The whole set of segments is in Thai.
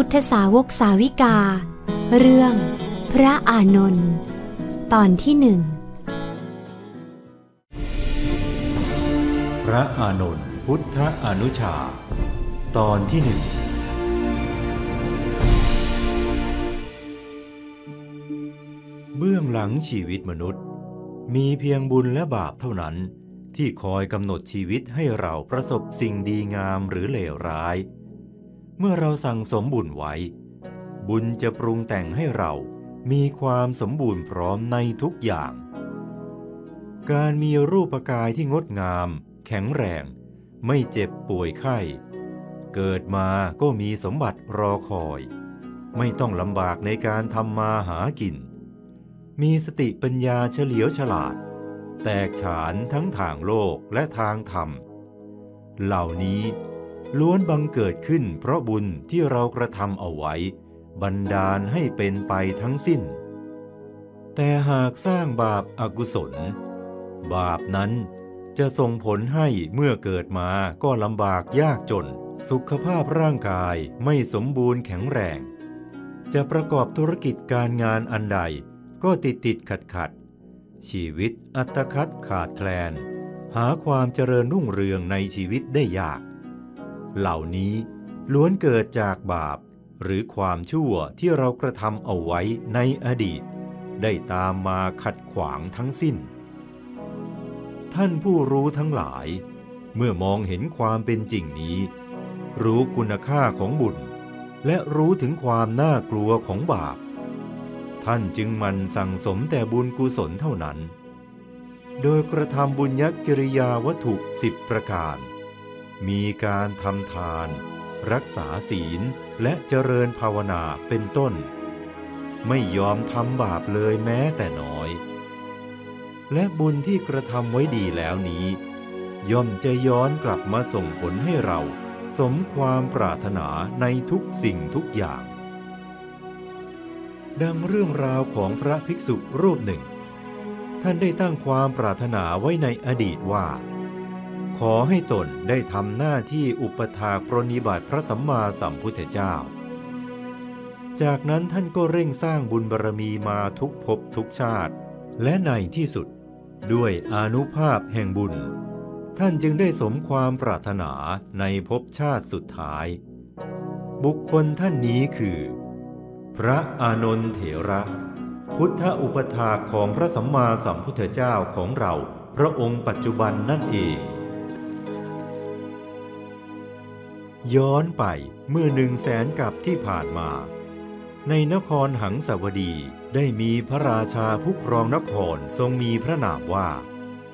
พุทธสาวกสาวิกา เรื่อง พระอานนท์ตอนที่หนึ่งพระอานนท์พุทธอนุชา ตอนที่หนึ่งเบื้องหลังชีวิตมนุษย์ มีเพียงบุญและบาปเท่านั้น ที่คอยกำหนดชีวิตให้เราประสบสิ่งดีงามหรือเลวร้าย เมื่อเราสั่งสมบุญไว้ บุญจะปรุงแต่งให้เรามีความสมบูรณ์พร้อมในทุกอย่าง การมีรูปกายที่งดงาม แข็งแรง ไม่เจ็บป่วยไข้ เกิดมาก็มีสมบัติรอคอย ไม่ต้องลำบากในการทำมาหากิน มีสติปัญญาเฉลียวฉลาด แตกฉานทั้งทางโลกและทางธรรม เหล่านี้ ล้วนบังเกิดขึ้นเพราะบุญที่เรากระทำเอาไว้ บันดาลให้เป็นไปทั้งสิ้น แต่หากสร้างบาปอากุศล บาปนั้นจะส่งผลให้เมื่อเกิดมาก็ลำบากยากจน สุขภาพร่างกายไม่สมบูรณ์แข็งแรง จะประกอบธุรกิจการงานอันใดก็ติดติดขัดขัด ชีวิตอัตคัดขาดแคลน หาความเจริญรุ่งเรืองในชีวิตได้ยาก เหล่านี้ล้วนเกิดจากบาป หรือความชั่วที่เรากระทำเอาไว้ในอดีต ได้ตามมาขัดขวางทั้งสิ้น ท่านผู้รู้ทั้งหลาย เมื่อมองเห็นความเป็นจริงนี้ รู้คุณค่าของบุญ และรู้ถึงความน่ากลัวของบาป ท่านจึงมันสั่งสมแต่บุญกุศลเท่านั้น โดยกระทำบุญยักิริยาวัตถุสิบประการ มีการทำทาน รักษาศีลและเจริญภาวนาเป็นต้น ไม่ยอมทำบาปเลยแม้แต่น้อย และบุญที่กระทำไว้ดีแล้วนี้ ย่อมจะย้อนกลับมาส่งผลให้เราสมความปรารถนาในทุกสิ่งทุกอย่าง ดังเรื่องราวของพระภิกษุรูปหนึ่ง ท่านได้ตั้งความปรารถนาไว้ในอดีตว่า ขอให้ตนได้ทำหน้าที่อุปถากปรนิบัติพระสัมมาสัมพุทธเจ้า จากนั้นท่านก็เร่งสร้างบุญบารรมีมาทุกภพทุกชาติ และในที่สุด ด้วยอนุภาพแห่งบุญ ท่านจึงได้สมความปรารถนาในภพชาติสุดท้าย บุคคลท่านนี้คือ พระอานนท์เถระ พุทธอุปถาของพระสัมมาสัมพุทธเจ้าของเราพระองค์ปัจจุบันนั่นเอง ย้อนไปเมื่อหนึ่งแสนกับที่ผ่านมา ในนครหังสาวดีได้มีพระราชาผู้ครองนครทรงมีพระนามว่า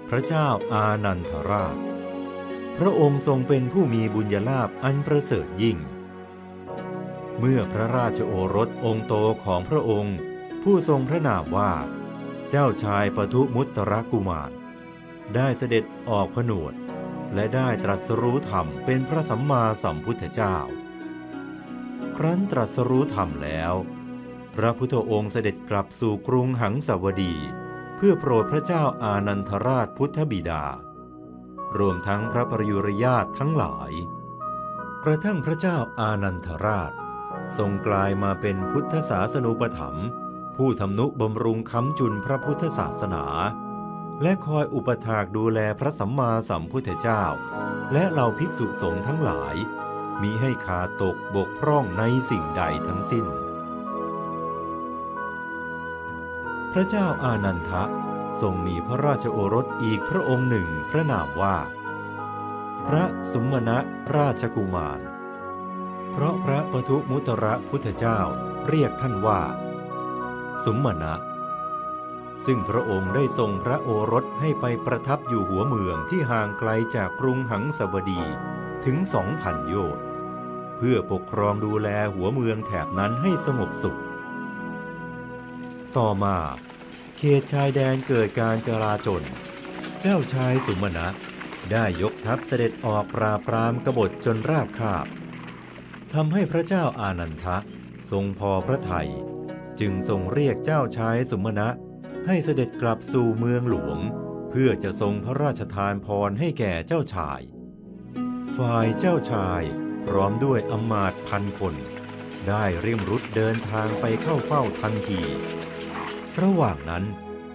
พระเจ้าอานันทราช พระองค์ทรงเป็นผู้มีบุญญาลาภอันประเสริฐยิ่ง เมื่อพระราชโอรสองค์โตของพระองค์ ผู้ทรงพระนามว่า เจ้าชายปทุมุตตรกุมาร ได้เสด็จออกผนวด และได้ตรัสรู้ธรรมเป็นพระสัมมาสัมพุทธเจ้า ครั้นตรัสรู้ธรรมแล้ว พระพุทธองค์เสด็จกลับสู่กรุงหังสาวดี เพื่อโปรดพระเจ้าอานันทราชพุทธบิดา รวมทั้งพระปริยุรญาตทั้งหลาย กระทั่งพระเจ้าอานันทราช ทรงกลายมาเป็นพุทธศาสนูปถัมภ์ผู้ทำนุบำรุงค้ำจุนพระพุทธศาสนา และคอยอุปถากดูแลพระสัมมาสัมพุทธเจ้า และเหล่าภิกษุสงฆ์ทั้งหลาย มิให้ขาดตกบกพร่องในสิ่งใดทั้งสิ้น พระเจ้าอานันทะทรงมีพระราชโอรสอีกพระองค์หนึ่งพระนามว่า พระสุมณะราชกุมาร เพราะพระปทุมุตระพุทธเจ้าเรียกท่านว่าสุมณะ ซึ่งพระองค์ได้ทรงพระโอรสให้ไปประทับอยู่หัวเมืองที่ห่างไกลจากกรุงหังสวดีถึงสองพันโยชน์เพื่อปกครองดูแลหัวเมืองแถบนั้นให้สงบสุข ต่อมาเขตชายแดนเกิดการจราจน เจ้าชายสุมณะได้ยกทัพเสด็จออกปราบปรามกบฏจนราบคาบทำให้พระเจ้าอานันทะทรงพอพระทัยจึงทรงเรียกเจ้าชายสุมณะ ให้เสด็จกลับสู่เมืองหลวง เพื่อจะทรงพระราชทานพรให้แก่เจ้าชาย ฝ่ายเจ้าชายพร้อมด้วยอำมาตย์พันคน ได้เร่งรุดเดินทางไปเข้าเฝ้าทันที ระหว่างนั้น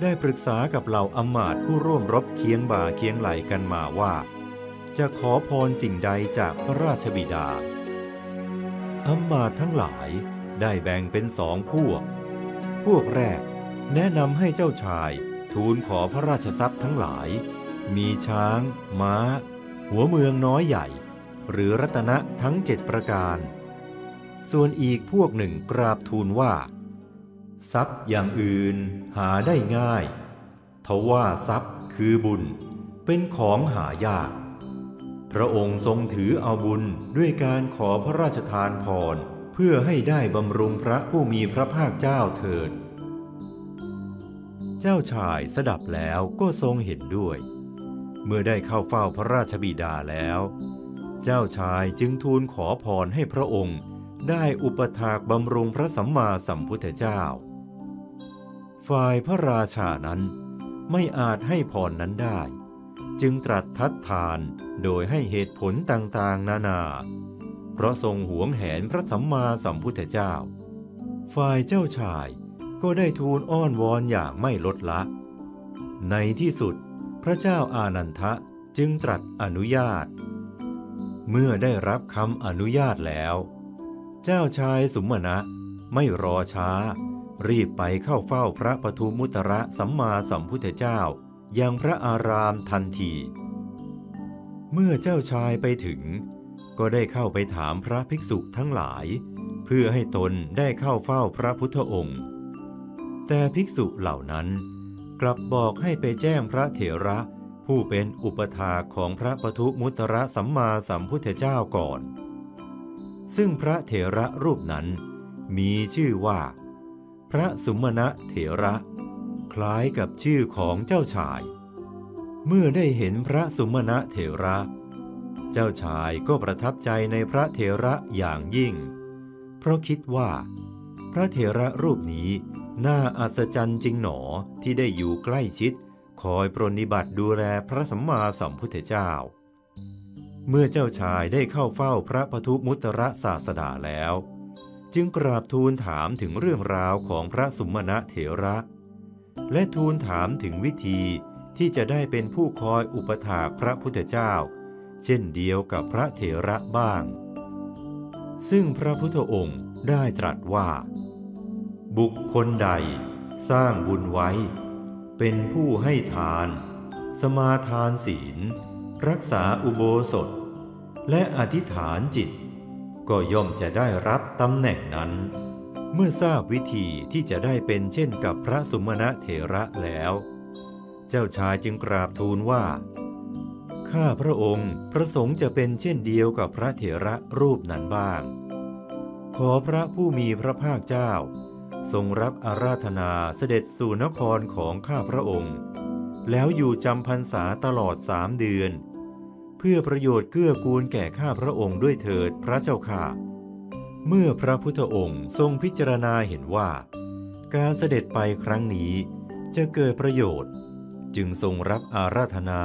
ได้ปรึกษากับเหล่าอำมาตย์ผู้ร่วมรบเคียงบ่าเคียงไหลกันมาว่า จะขอพรสิ่งใดจากพระราชบิดาอำมาตย์ทั้งหลายได้แบ่งเป็นสองพวก พวกแรก แนะนำให้เจ้าชายทูลขอพระราชทรัพย์ทั้งหลาย มีช้าง ม้า หัวเมืองน้อยใหญ่ หรือรัตนะทั้งเจ็ดประการ ส่วนอีกพวกหนึ่งกราบทูลว่า ทรัพย์อย่างอื่นหาได้ง่ายทว่าทรัพย์คือบุญ เป็นของหายาก พระองค์ทรงถือเอาบุญด้วยการขอพระราชทานพรเพื่อให้ได้บำรุงพระผู้มีพระภาคเจ้าเถิด เจ้าชายสดับแล้วก็ทรงเห็นด้วย เมื่อได้เข้าเฝ้าพระราชบิดาแล้ว เจ้าชายจึงทูลขอพรให้พระองค์ได้อุปถากบำรุงพระสัมมาสัมพุทธเจ้า ฝ่ายพระราชานั้นไม่อาจให้พรนั้นได้ จึงตรัสทัดทานโดยให้เหตุผลต่างๆ นานา เพราะทรงหวงแหนพระสัมมาสัมพุทธเจ้า ฝ่ายเจ้าชาย ก็ได้ทูลอ้อนวอนอย่างไม่ลดละ ในที่สุดพระเจ้าอานันทะจึงตรัสอนุญาต เมื่อได้รับคำอนุญาตแล้ว เจ้าชายสุมนะไม่รอช้า รีบไปเข้าเฝ้าพระปทุมุตระสัมมาสัมพุทธเจ้ายังพระอารามทันที เมื่อเจ้าชายไปถึง ก็ได้เข้าไปถามพระภิกษุทั้งหลาย เพื่อให้ตนได้เข้าเฝ้าพระพุทธองค์ แต่ภิกษุเหล่านั้น กลับบอกให้ไปแจ้งพระเถระ ผู้เป็นอุปถาของพระปทุมุตระสัมมาสัมพุทธเจ้าก่อน ซึ่งพระเถระรูปนั้น มีชื่อว่า พระสุมณะเถระ คล้ายกับชื่อของเจ้าชาย เมื่อได้เห็นพระสุมณะเถระ เจ้าชายก็ประทับใจในพระเถระอย่างยิ่ง เพราะคิดว่า พระเถระรูปนี้ น่าอัศจรรย์จริงหนอที่ได้อยู่ใกล้ชิด คอยปรนนิบัติดูแลพระสัมมาสัมพุทธเจ้า เมื่อเจ้าชายได้เข้าเฝ้าพระปทุมุตระศาสดาแล้ว จึงกราบทูลถามถึงเรื่องราวของพระสุมณะเถระ และทูลถามถึงวิธีที่จะได้เป็นผู้คอยอุปถากพระพุทธเจ้า เช่นเดียวกับพระเถระบ้าง ซึ่งพระพุทธองค์ ได้ตรัสว่า บุคคลใดสร้างบุญไว้ เป็นผู้ให้ทาน สมาทานศีล รักษาอุโบสถ และอธิษฐานจิต ก็ย่อมจะได้รับตำแหน่งนั้น เมื่อทราบวิธีที่จะได้เป็นเช่นกับพระสุมาณะเถระแล้ว เจ้าชายจึงกราบทูลว่าข้าพระองค์ประสงค์จะเป็นเช่นเดียวกับพระเถระรูปนั้นบ้าง ขอพระผู้มีพระภาคเจ้า ทรงรับอาราธนาเสด็จสู่นครของข้าพระองค์ แล้วอยู่จำพรรษาตลอดสามเดือน เพื่อประโยชน์เกื้อกูลแก่ข้าพระองค์ด้วยเถิดพระเจ้าค่ะ เมื่อพระพุทธองค์ทรงพิจารณาเห็นว่า การเสด็จไปครั้งนี้จะเกิดประโยชน์ จึงทรงรับอาราธนา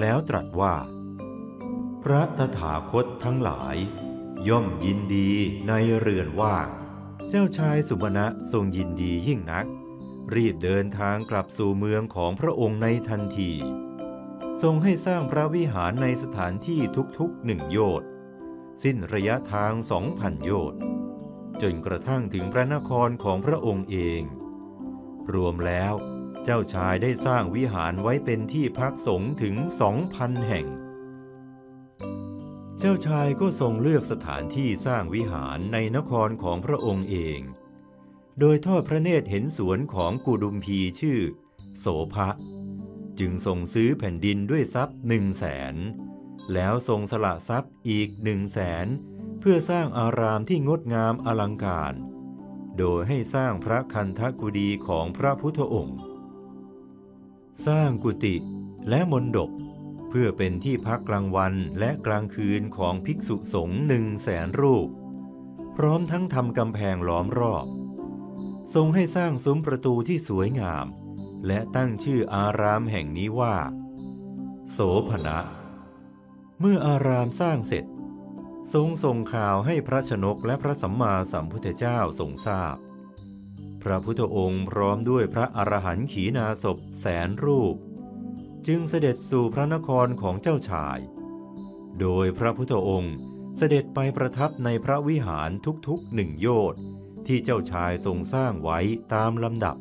แล้วตรัสว่า พระตถาคตทั้งหลาย ย่อมยินดีในเรือนว่าง เจ้าชายสุบณะทรงยินดียิ่งนัก รีบเดินทางกลับสู่เมืองของพระองค์ในทันที ทรงให้สร้างพระวิหารในสถานที่ทุกๆหนึ่งโยชน์สิ้นระยะทางสองพันโยชน์จนกระทั่งถึงพระนครของพระองค์เอง รวมแล้ว เจ้าชายได้สร้างวิหารไว้เป็นที่พักสงฆ์ถึงสองพันแห่ง เจ้าชายก็ทรงเลือกสถานที่สร้างวิหารในนครของพระองค์เอง โดยทอดพระเนตรเห็นสวนของกุดุมพีชื่อ โสภะจึงทรงซื้อแผ่นดินด้วยทรัพย์หนึ่งแสนแล้วทรงสละทรัพย์อีกหนึ่งแสนเพื่อสร้างอารามที่งดงามอลังการ โดยให้สร้างพระคันธกุฎีของพระพุทธองค์ สร้างกุฏิและมณฑป เพื่อเป็นที่พักกลางวันและกลางคืนของภิกษุสงฆ์หนึ่งแสนรูป พร้อมทั้งทำกำแพงล้อมรอบ ทรงให้สร้างซุ้มประตูที่สวยงาม และตั้งชื่ออารามแห่งนี้ว่า โสภณะเมื่ออารามสร้างเสร็จ ทรงส่งข่าวให้พระชนกและพระสัมมาสัมพุทธเจ้าทรงทราบ พระพุทธองค์พร้อมด้วยพระอรหันต์ขีณาสพแสนรูป จึงเสด็จสู่พระนครของเจ้าชาย โดยพระพุทธองค์เสด็จไปประทับในพระวิหารทุกๆหนึ่งโยชน์ที่เจ้าชายทรงสร้างไว้ตามลำดับ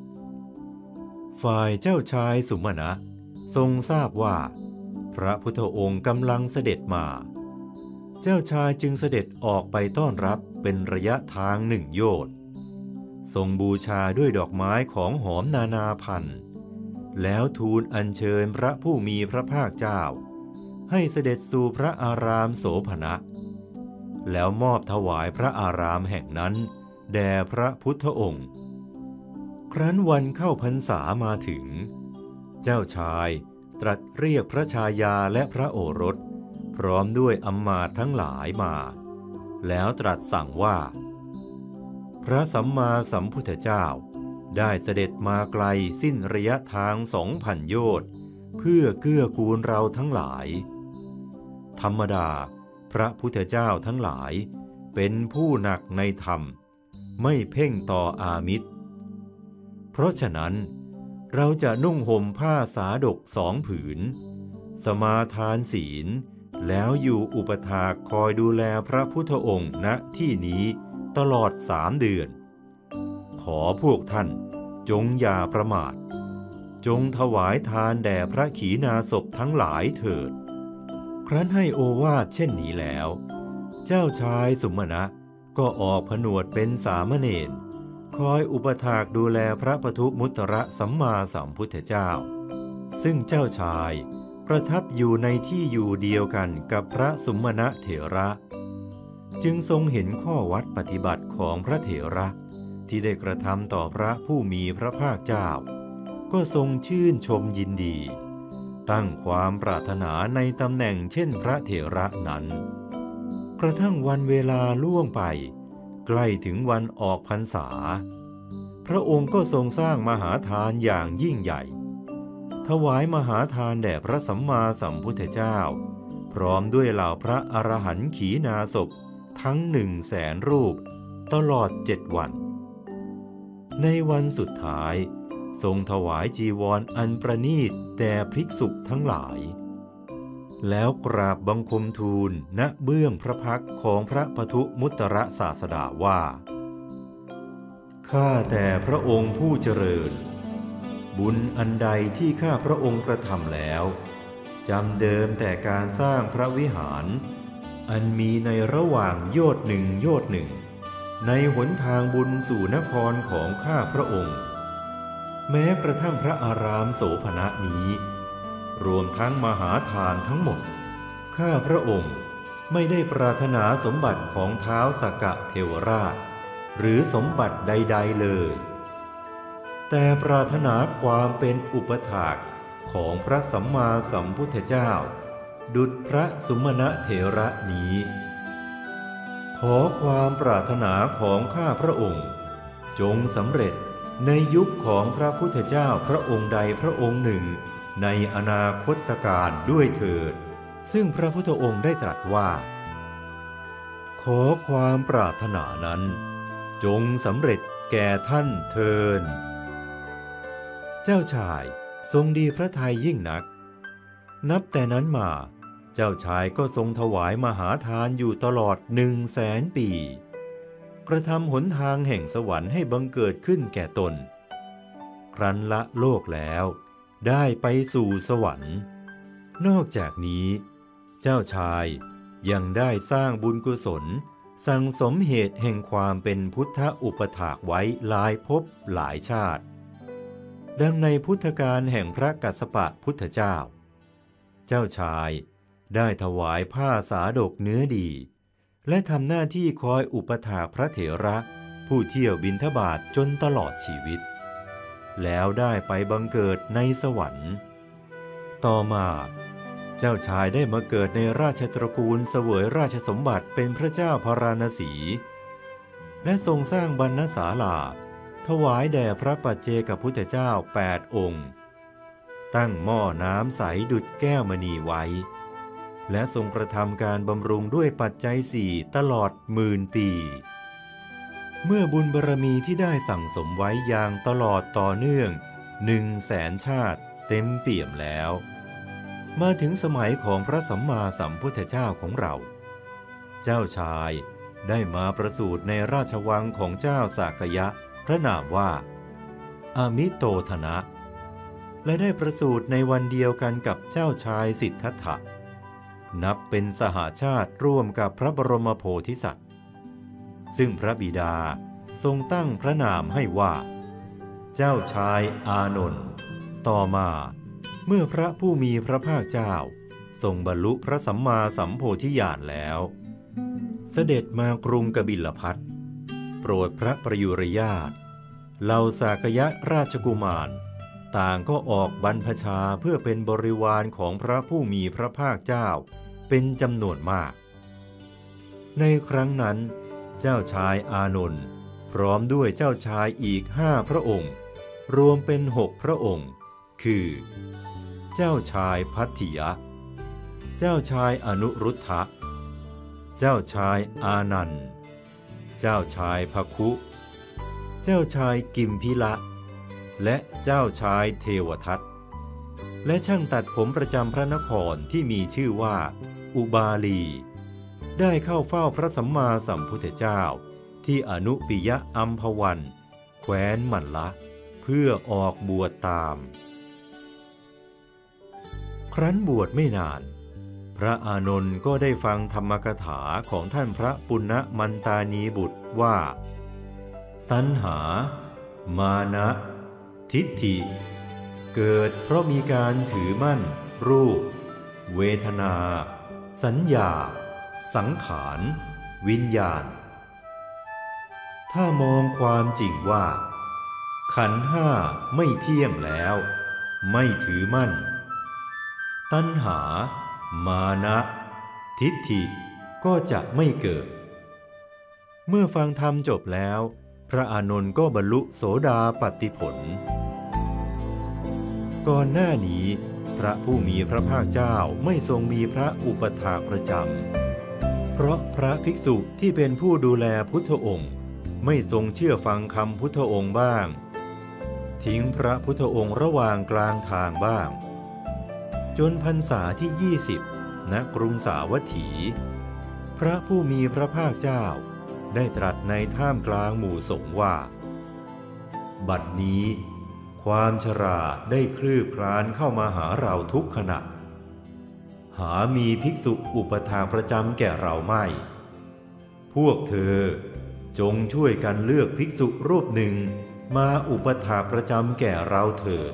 ฝ่ายเจ้าชายสุมาณะทรงทราบว่า พระพุทธองค์กำลังเสด็จมา เจ้าชายจึงเสด็จออกไปต้อนรับเป็นระยะทางหนึ่งโยชน์ทรงบูชาด้วยดอกไม้ของหอมนานาพันธุ์ แล้วทูลอัญเชิญพระผู้มีพระภาคเจ้า ให้เสด็จสู่พระอารามโสภณะ แล้วมอบถวายพระอารามแห่งนั้น แด่พระพุทธองค์ ครั้นวันเข้าพรรษามาถึง เจ้าชายตรัสเรียกพระชายาและพระโอรส พร้อมด้วยอำมาตย์ทั้งหลายมา แล้วตรัสสั่งว่า พระสัมมาสัมพุทธเจ้า ได้เสด็จมาไกลสิ้นระยะทางสองพันโยชน์เพื่อเกื้อกูลเราทั้งหลาย ธรรมดา พระพุทธเจ้าทั้งหลายเป็นผู้หนักในธรรม ไม่เพ่งต่ออามิตร เพราะฉะนั้น เราจะนุ่งห่มผ้าสาดกสองผืน สมาทานศีล แล้วอยู่อุปถากคอยดูแลพระพุทธองค์ณที่นี้ตลอดสามเดือน ขอพวกท่าน จงอย่าประมาท จงถวายทานแด่พระขีณาสพทั้งหลายเถิด ครั้นให้โอวาทเช่นนี้แล้ว เจ้าชายสุมาณะก็ออกผนวดเป็นสามเณรคอยอุปถากดูแลพระปทุมุตระสัมมาสัมพุทธเจ้า ซึ่งเจ้าชายประทับอยู่ในที่อยู่เดียวกันกับพระสุมาณะเถระ จึงทรงเห็นข้อวัดปฏิบัติของพระเถระ ที่ได้กระทำต่อพระผู้มีพระภาคเจ้า ก็ทรงชื่นชมยินดี ตั้งความปรารถนาในตำแหน่งเช่นพระเถระนั้น กระทั่งวันเวลาล่วงไป ใกล้ถึงวันออกพรรษา พระองค์ก็ทรงสร้างมหาทานอย่างยิ่งใหญ่ ถวายมหาทานแด่พระสัมมาสัมพุทธเจ้า พร้อมด้วยเหล่าพระอรหันต์ขีณาสพทั้งหนึ่งแสนรูป ตลอดเจ็ดวัน ในวันสุดท้าย ทรงถวายจีวรออันประนีตแด่ภิกษุทั้งหลาย แล้วกราบบังคมทูลณเบื้องพระพักของพระปทุมุตระศาสดาว่า ข้าแต่พระองค์ผู้เจริญ บุญอันใดที่ข้าพระองค์กระทำแล้วจำเดิมแต่การสร้างพระวิหาร อันมีในระหว่างโยชน์หนึ่งโยชน์หนึ่ง ในหนทางบุญสู่นครของข้าพระองค์ แม้กระทั่งพระอารามโสภณะนี้ รวมทั้งมหาทานทั้งหมด ข้าพระองค์ไม่ได้ปรารถนาสมบัติของเท้าสกกะเทวราช หรือสมบัติใด ๆเลย แต่ปรารถนาความเป็นอุปถากของพระสัมมาสัมพุทธเจ้า ดุจพระสุมาณะเถระนี้ ขอความปรารถนาของข้าพระองค์ จงสำเร็จในยุคของพระพุทธเจ้าพระองค์ใดพระองค์หนึ่ง ในอนาคตการด้วยเถิด ซึ่งพระพุทธองค์ได้ตรัสว่า ขอความปรารถนานั้น จงสำเร็จแก่ท่านเทิน เจ้าชายทรงดีพระทัยยิ่งนัก นับแต่นั้นมา เจ้าชายก็ทรงถวายมหาทานอยู่ตลอดหนึ่งแสนปี กระทำหนทางแห่งสวรรค์ให้บังเกิดขึ้นแก่ตน ครั้นละโลกแล้วได้ไปสู่สวรรค์ นอกจากนี้ เจ้าชายยังได้สร้างบุญกุศล สั่งสมเหตุแห่งความเป็นพุทธอุปถากไว้หลายภพหลายชาติ ดังในพุทธการแห่งพระกัสสปะพุทธเจ้า เจ้าชาย ได้ถวายผ้าสาดกเนื้อดี และทำหน้าที่คอยอุปถาพระเถระ ผู้เที่ยวบินทบาทจนตลอดชีวิต แล้วได้ไปบังเกิดในสวรรค์ ต่อมา เจ้าชายได้มาเกิดในราชตระกูลเสวยราชสมบัติเป็นพระเจ้าพาราณสี และทรงสร้างบรรณศาลา ถวายแด่พระปัจเจกพุทธเจ้าแปดองค์ ตั้งหม้อน้ำใสดุดแก้วมณีไว้ และทรงกระทำการบำรุงด้วยปัจจัยสี่ตลอดหมื่นปี เมื่อบุญบารมีที่ได้สั่งสมไว้อย่างตลอดต่อเนื่องหนึ่งแสนชาติเต็มเปี่ยมแล้ว มาถึงสมัยของพระสัมมาสัมพุทธเจ้าของเรา เจ้าชายได้มาประสูติในราชวังของเจ้าสากยะ พระนามว่า อามิโตธนะ และได้ประสูติในวันเดียวกันกับเจ้าชายสิทธัตถะ นับเป็นสหาชาติร่วมกับพระบรมโพธิสัตว์ ซึ่งพระบิดาทรงตั้งพระนามให้ว่า เจ้าชายอานนท์ต่อมาเมื่อพระผู้มีพระภาคเจ้า ทรงบรรลุพระสัมมาสัมโพธิญาณแล้ว เสด็จมากรุงกบิลพัทโปรดพระประยุรญาตเหล่าสากยะราชกุมาร ต่างก็ออกบรรพชาเพื่อเป็นบริวารของพระผู้มีพระภาคเจ้า เป็นจำนวนมาก ในครั้งนั้น เจ้าชายอานนท์พร้อมด้วยเจ้าชายอีกห้าพระองค์ รวมเป็นหกพระองค์ คือ เจ้าชายพัทธิยะ เจ้าชายอนุรุทธะ เจ้าชายอานันต์ เจ้าชายพคุ เจ้าชายกิมพิละ และเจ้าชายเทวทัตและช่างตัดผมประจำพระนครที่มีชื่อว่า อุบาลี ได้เข้าเฝ้าพระสัมมาสัมพุทธเจ้า ที่อนุปิยะอัมพวัน แคว้นมันละ เพื่อออกบวชตาม ครั้นบวชไม่นาน พระอานนท์ก็ได้ฟังธรรมกถาของท่านพระปุณณมันตานีบุตรว่า ตัณหา มานะ ทิฏฐิ เกิดเพราะมีการถือมั่น รูป เวทนา สัญญา สังขาร วิญญาณ ถ้ามองความจริงว่า ขันห้าไม่เที่ยงแล้ว ไม่ถือมั่น ตัณหา มานะ ทิฏฐิก็จะไม่เกิด เมื่อฟังธรรมจบแล้ว พระอานนท์ก็บรรลุโสดาปัตติผล ก่อนหน้านี้ พระผู้มีพระภาคเจ้าไม่ทรงมีพระอุปถาประจำ เพราะพระภิกษุที่เป็นผู้ดูแลพุทธองค์ ไม่ทรงเชื่อฟังคำพุทธองค์บ้าง ทิ้งพระพุทธองค์ระหว่างกลางทางบ้าง จนพรรษาที่ 20 ณ กรุงสาวัตถี พระผู้มีพระภาคเจ้าได้ตรัสในท่ามกลางหมู่สงฆ์ว่า บัดนี้ ความชราได้คลืบคลานเข้ามาหาเราทุกขณะ หามีภิกษุอุปถากประจำแก่เราไม่ พวกเธอจงช่วยกันเลือกภิกษุรูปหนึ่งมาอุปถาประจำแก่เราเถิด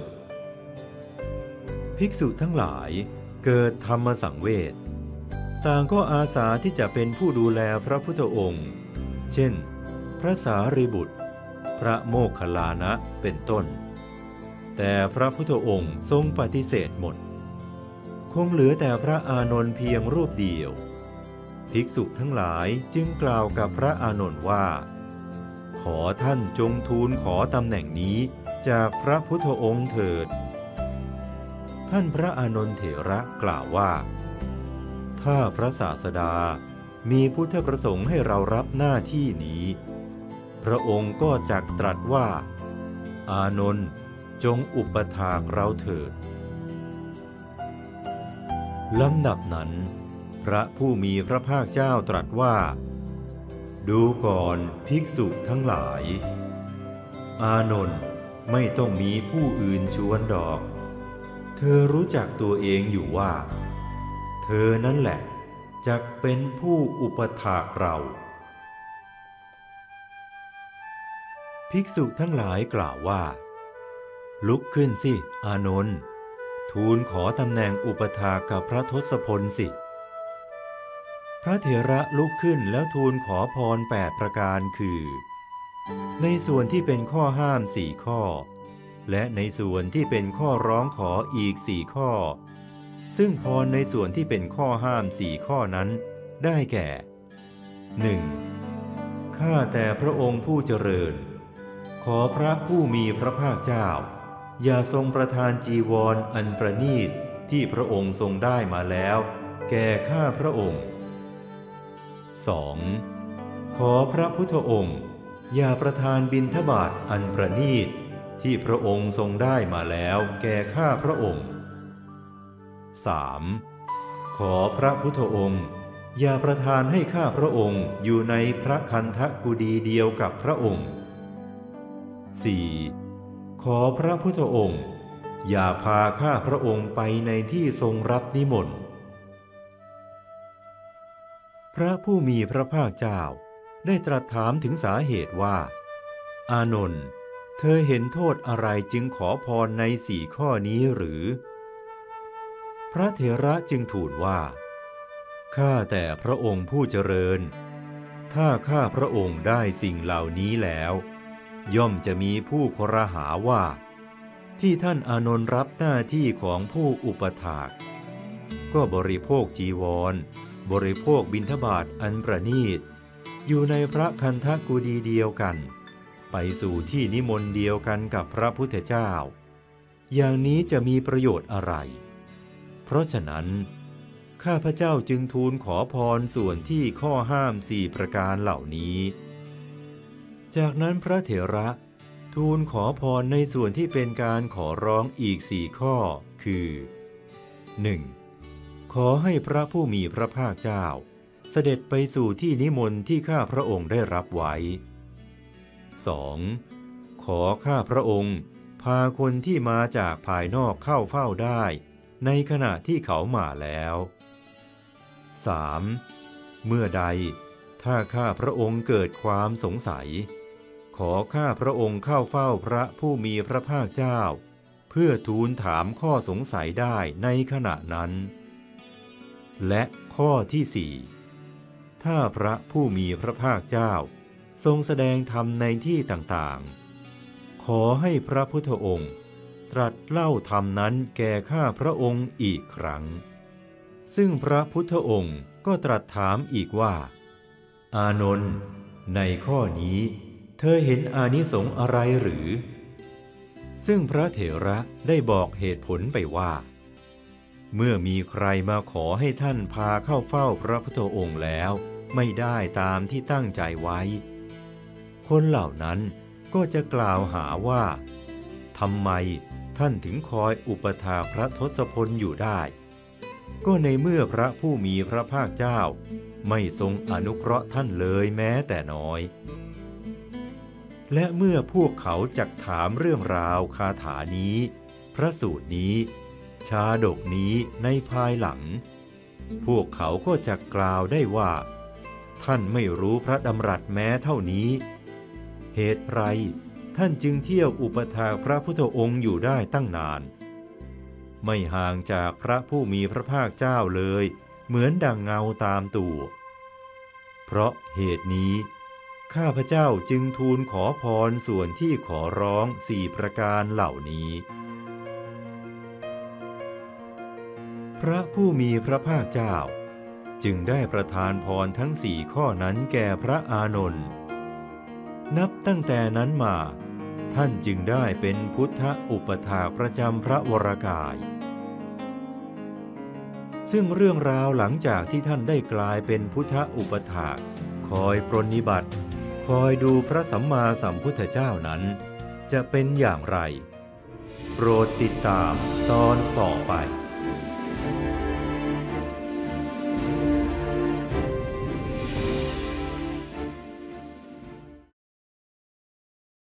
ภิกษุทั้งหลายเกิดธรรมสังเวชต่างก็อาสาที่จะเป็นผู้ดูแลพระพุทธองค์ เช่น พระสารีบุตร พระโมคคัลลานะเป็นต้น แต่พระพุทธองค์ทรงปฏิเสธหมด คงเหลือแต่พระอานนท์เพียงรูปเดียว ภิกษุทั้งหลายจึงกล่าวกับพระอานนท์ว่า ขอท่านจงทูลขอตำแหน่งนี้จากพระพุทธองค์เถิด ท่านพระอานนท์เถระกล่าวว่า ถ้าพระศาสดามีพุทธประสงค์ให้เรารับหน้าที่นี้ พระองค์ก็จักตรัสว่า อานนท์ จงอุปถากเราเถิดลำดับนั้น พระผู้มีพระภาคเจ้าตรัสว่า ดูก่อนภิกษุทั้งหลาย อานนท์ไม่ต้องมีผู้อื่นชวนดอก เธอรู้จักตัวเองอยู่ว่า เธอนั่นแหละจะเป็นผู้อุปถากเรา ภิกษุทั้งหลายกล่าวว่า ลุกขึ้นสิ อานนท์ทูลขอตำแหน่งอุปถากับพระทศพลสิ พระเถระลุกขึ้นแล้วทูลขอพรแปดประการคือ ในส่วนที่เป็นข้อห้ามสี่ข้อ และในส่วนที่เป็นข้อร้องขออีกสี่ข้อ ซึ่งพรในส่วนที่เป็นข้อห้ามสี่ข้อนั้น ได้แก่ 1. ข้าแต่พระองค์ผู้เจริญ ขอพระผู้มีพระภาคเจ้า อย่าทรงประทานจีวรออันประนีตที่พระองค์ทรงได้มาแล้ว แก่ข้าพระองค์ 2. ขอพระพุทธองค์ อย่าประทานบินทบาทอันประนีตที่พระองค์ทรงได้มาแล้วแก่ข้าพระองค์ 3. ขอพระพุทธองค์อย่าประทานให้ข้าพระองค์อยู่ในพระคันธกุดีเดียวกับพระองค์ 4. ขอพระพุทธองค์ อย่าพาข้าพระองค์ไปในที่ทรงรับนิมนต์ พระผู้มีพระภาคเจ้าได้ตรัสถามถึงสาเหตุว่า อานนท์เธอเห็นโทษอะไรจึงขอพรในสี่ข้อนี้หรือ พระเถระจึงทูลว่า ข้าแต่พระองค์ผู้เจริญ ถ้าข้าพระองค์ได้สิ่งเหล่านี้แล้ว ย่อมจะมีผู้ครหาว่า ที่ท่านอานนท์รับหน้าที่ของผู้อุปถาก ก็บริโภคจีวร บริโภคบิณฑบาตอันประนีต อยู่ในพระคันธกุดีเดียวกัน ไปสู่ที่นิมนต์เดียวกันกับพระพุทธเจ้า อย่างนี้จะมีประโยชน์อะไร เพราะฉะนั้น ข้าพเจ้าจึงทูลขอพรส่วนที่ข้อห้ามสี่ประการเหล่านี้ จากนั้นพระเถระทูลขอพรในส่วนที่เป็นการขอร้องอีกสี่ข้อ คือ 1. ขอให้พระผู้มีพระภาคเจ้า เสด็จไปสู่ที่นิมนต์ที่ข้าพระองค์ได้รับไว้ 2. ขอข้าพระองค์ พาคนที่มาจากภายนอกเข้าเฝ้าได้ ในขณะที่เขามาแล้ว 3. เมื่อใดถ้าข้าพระองค์เกิดความสงสัย อข้าพระองค์เข้าเฝ้าพระผู้มีพระภาคเจ้า เพื่อทูลถามข้อสงสัยได้ในขณะนั้น และข้อที่สี่ถ้าพระผู้มีพระภาคเจ้า ทรงแสดงธรรมในที่ต่างๆ ขอให้พระพุทธองค์ ตรัสเล่าธรรมนั้นแก่ข้าพระองค์อีกครั้ง ซึ่งพระพุทธองค์ก็ตรัสถามอีกว่า อานนท์ในข้อนี้ เธอเห็นอานิสงส์อะไรหรือ ซึ่งพระเถระได้บอกเหตุผลไปว่า เมื่อมีใครมาขอให้ท่านพาเข้าเฝ้าพระพุทธองค์แล้ว ไม่ได้ตามที่ตั้งใจไว้ คนเหล่านั้นก็จะกล่าวหาว่าทำไมท่านถึงคอยอุปถาพระทศพลอยู่ได้ ก็ในเมื่อพระผู้มีพระภาคเจ้า ไม่ทรงอนุเคราะห์ท่านเลยแม้แต่น้อย และเมื่อพวกเขาจักถามเรื่องราวคาถานี้ พระสูตรนี้ ชาดกนี้ในภายหลัง พวกเขาก็จะกล่าวได้ว่า ท่านไม่รู้พระดำรัสแม้เท่านี้ เหตุไรท่านจึงเที่ยวอุปถากพระพุทธองค์อยู่ได้ตั้งนาน ไม่ห่างจากพระผู้มีพระภาคเจ้าเลย เหมือนดังเงาตามตัว เพราะเหตุนี้ ข้าพเจ้าจึงทูลขอพรส่วนที่ขอร้องสี่ประการเหล่านี้ พระผู้มีพระภาคเจ้า จึงได้ประทานพรทั้งสี่ข้อนั้นแก่พระอานนท์นับตั้งแต่นั้นมา ท่านจึงได้เป็นพุทธอุปถาประจำพระวรากาย ซึ่งเรื่องราวหลังจากที่ท่านได้กลายเป็นพุทธอุปถาคอยปรนนิบัติ อยดูพระสัมมาสัมพุทธเจ้านั้น จะเป็นอย่างไร โปรดติดตามตอนต่อไป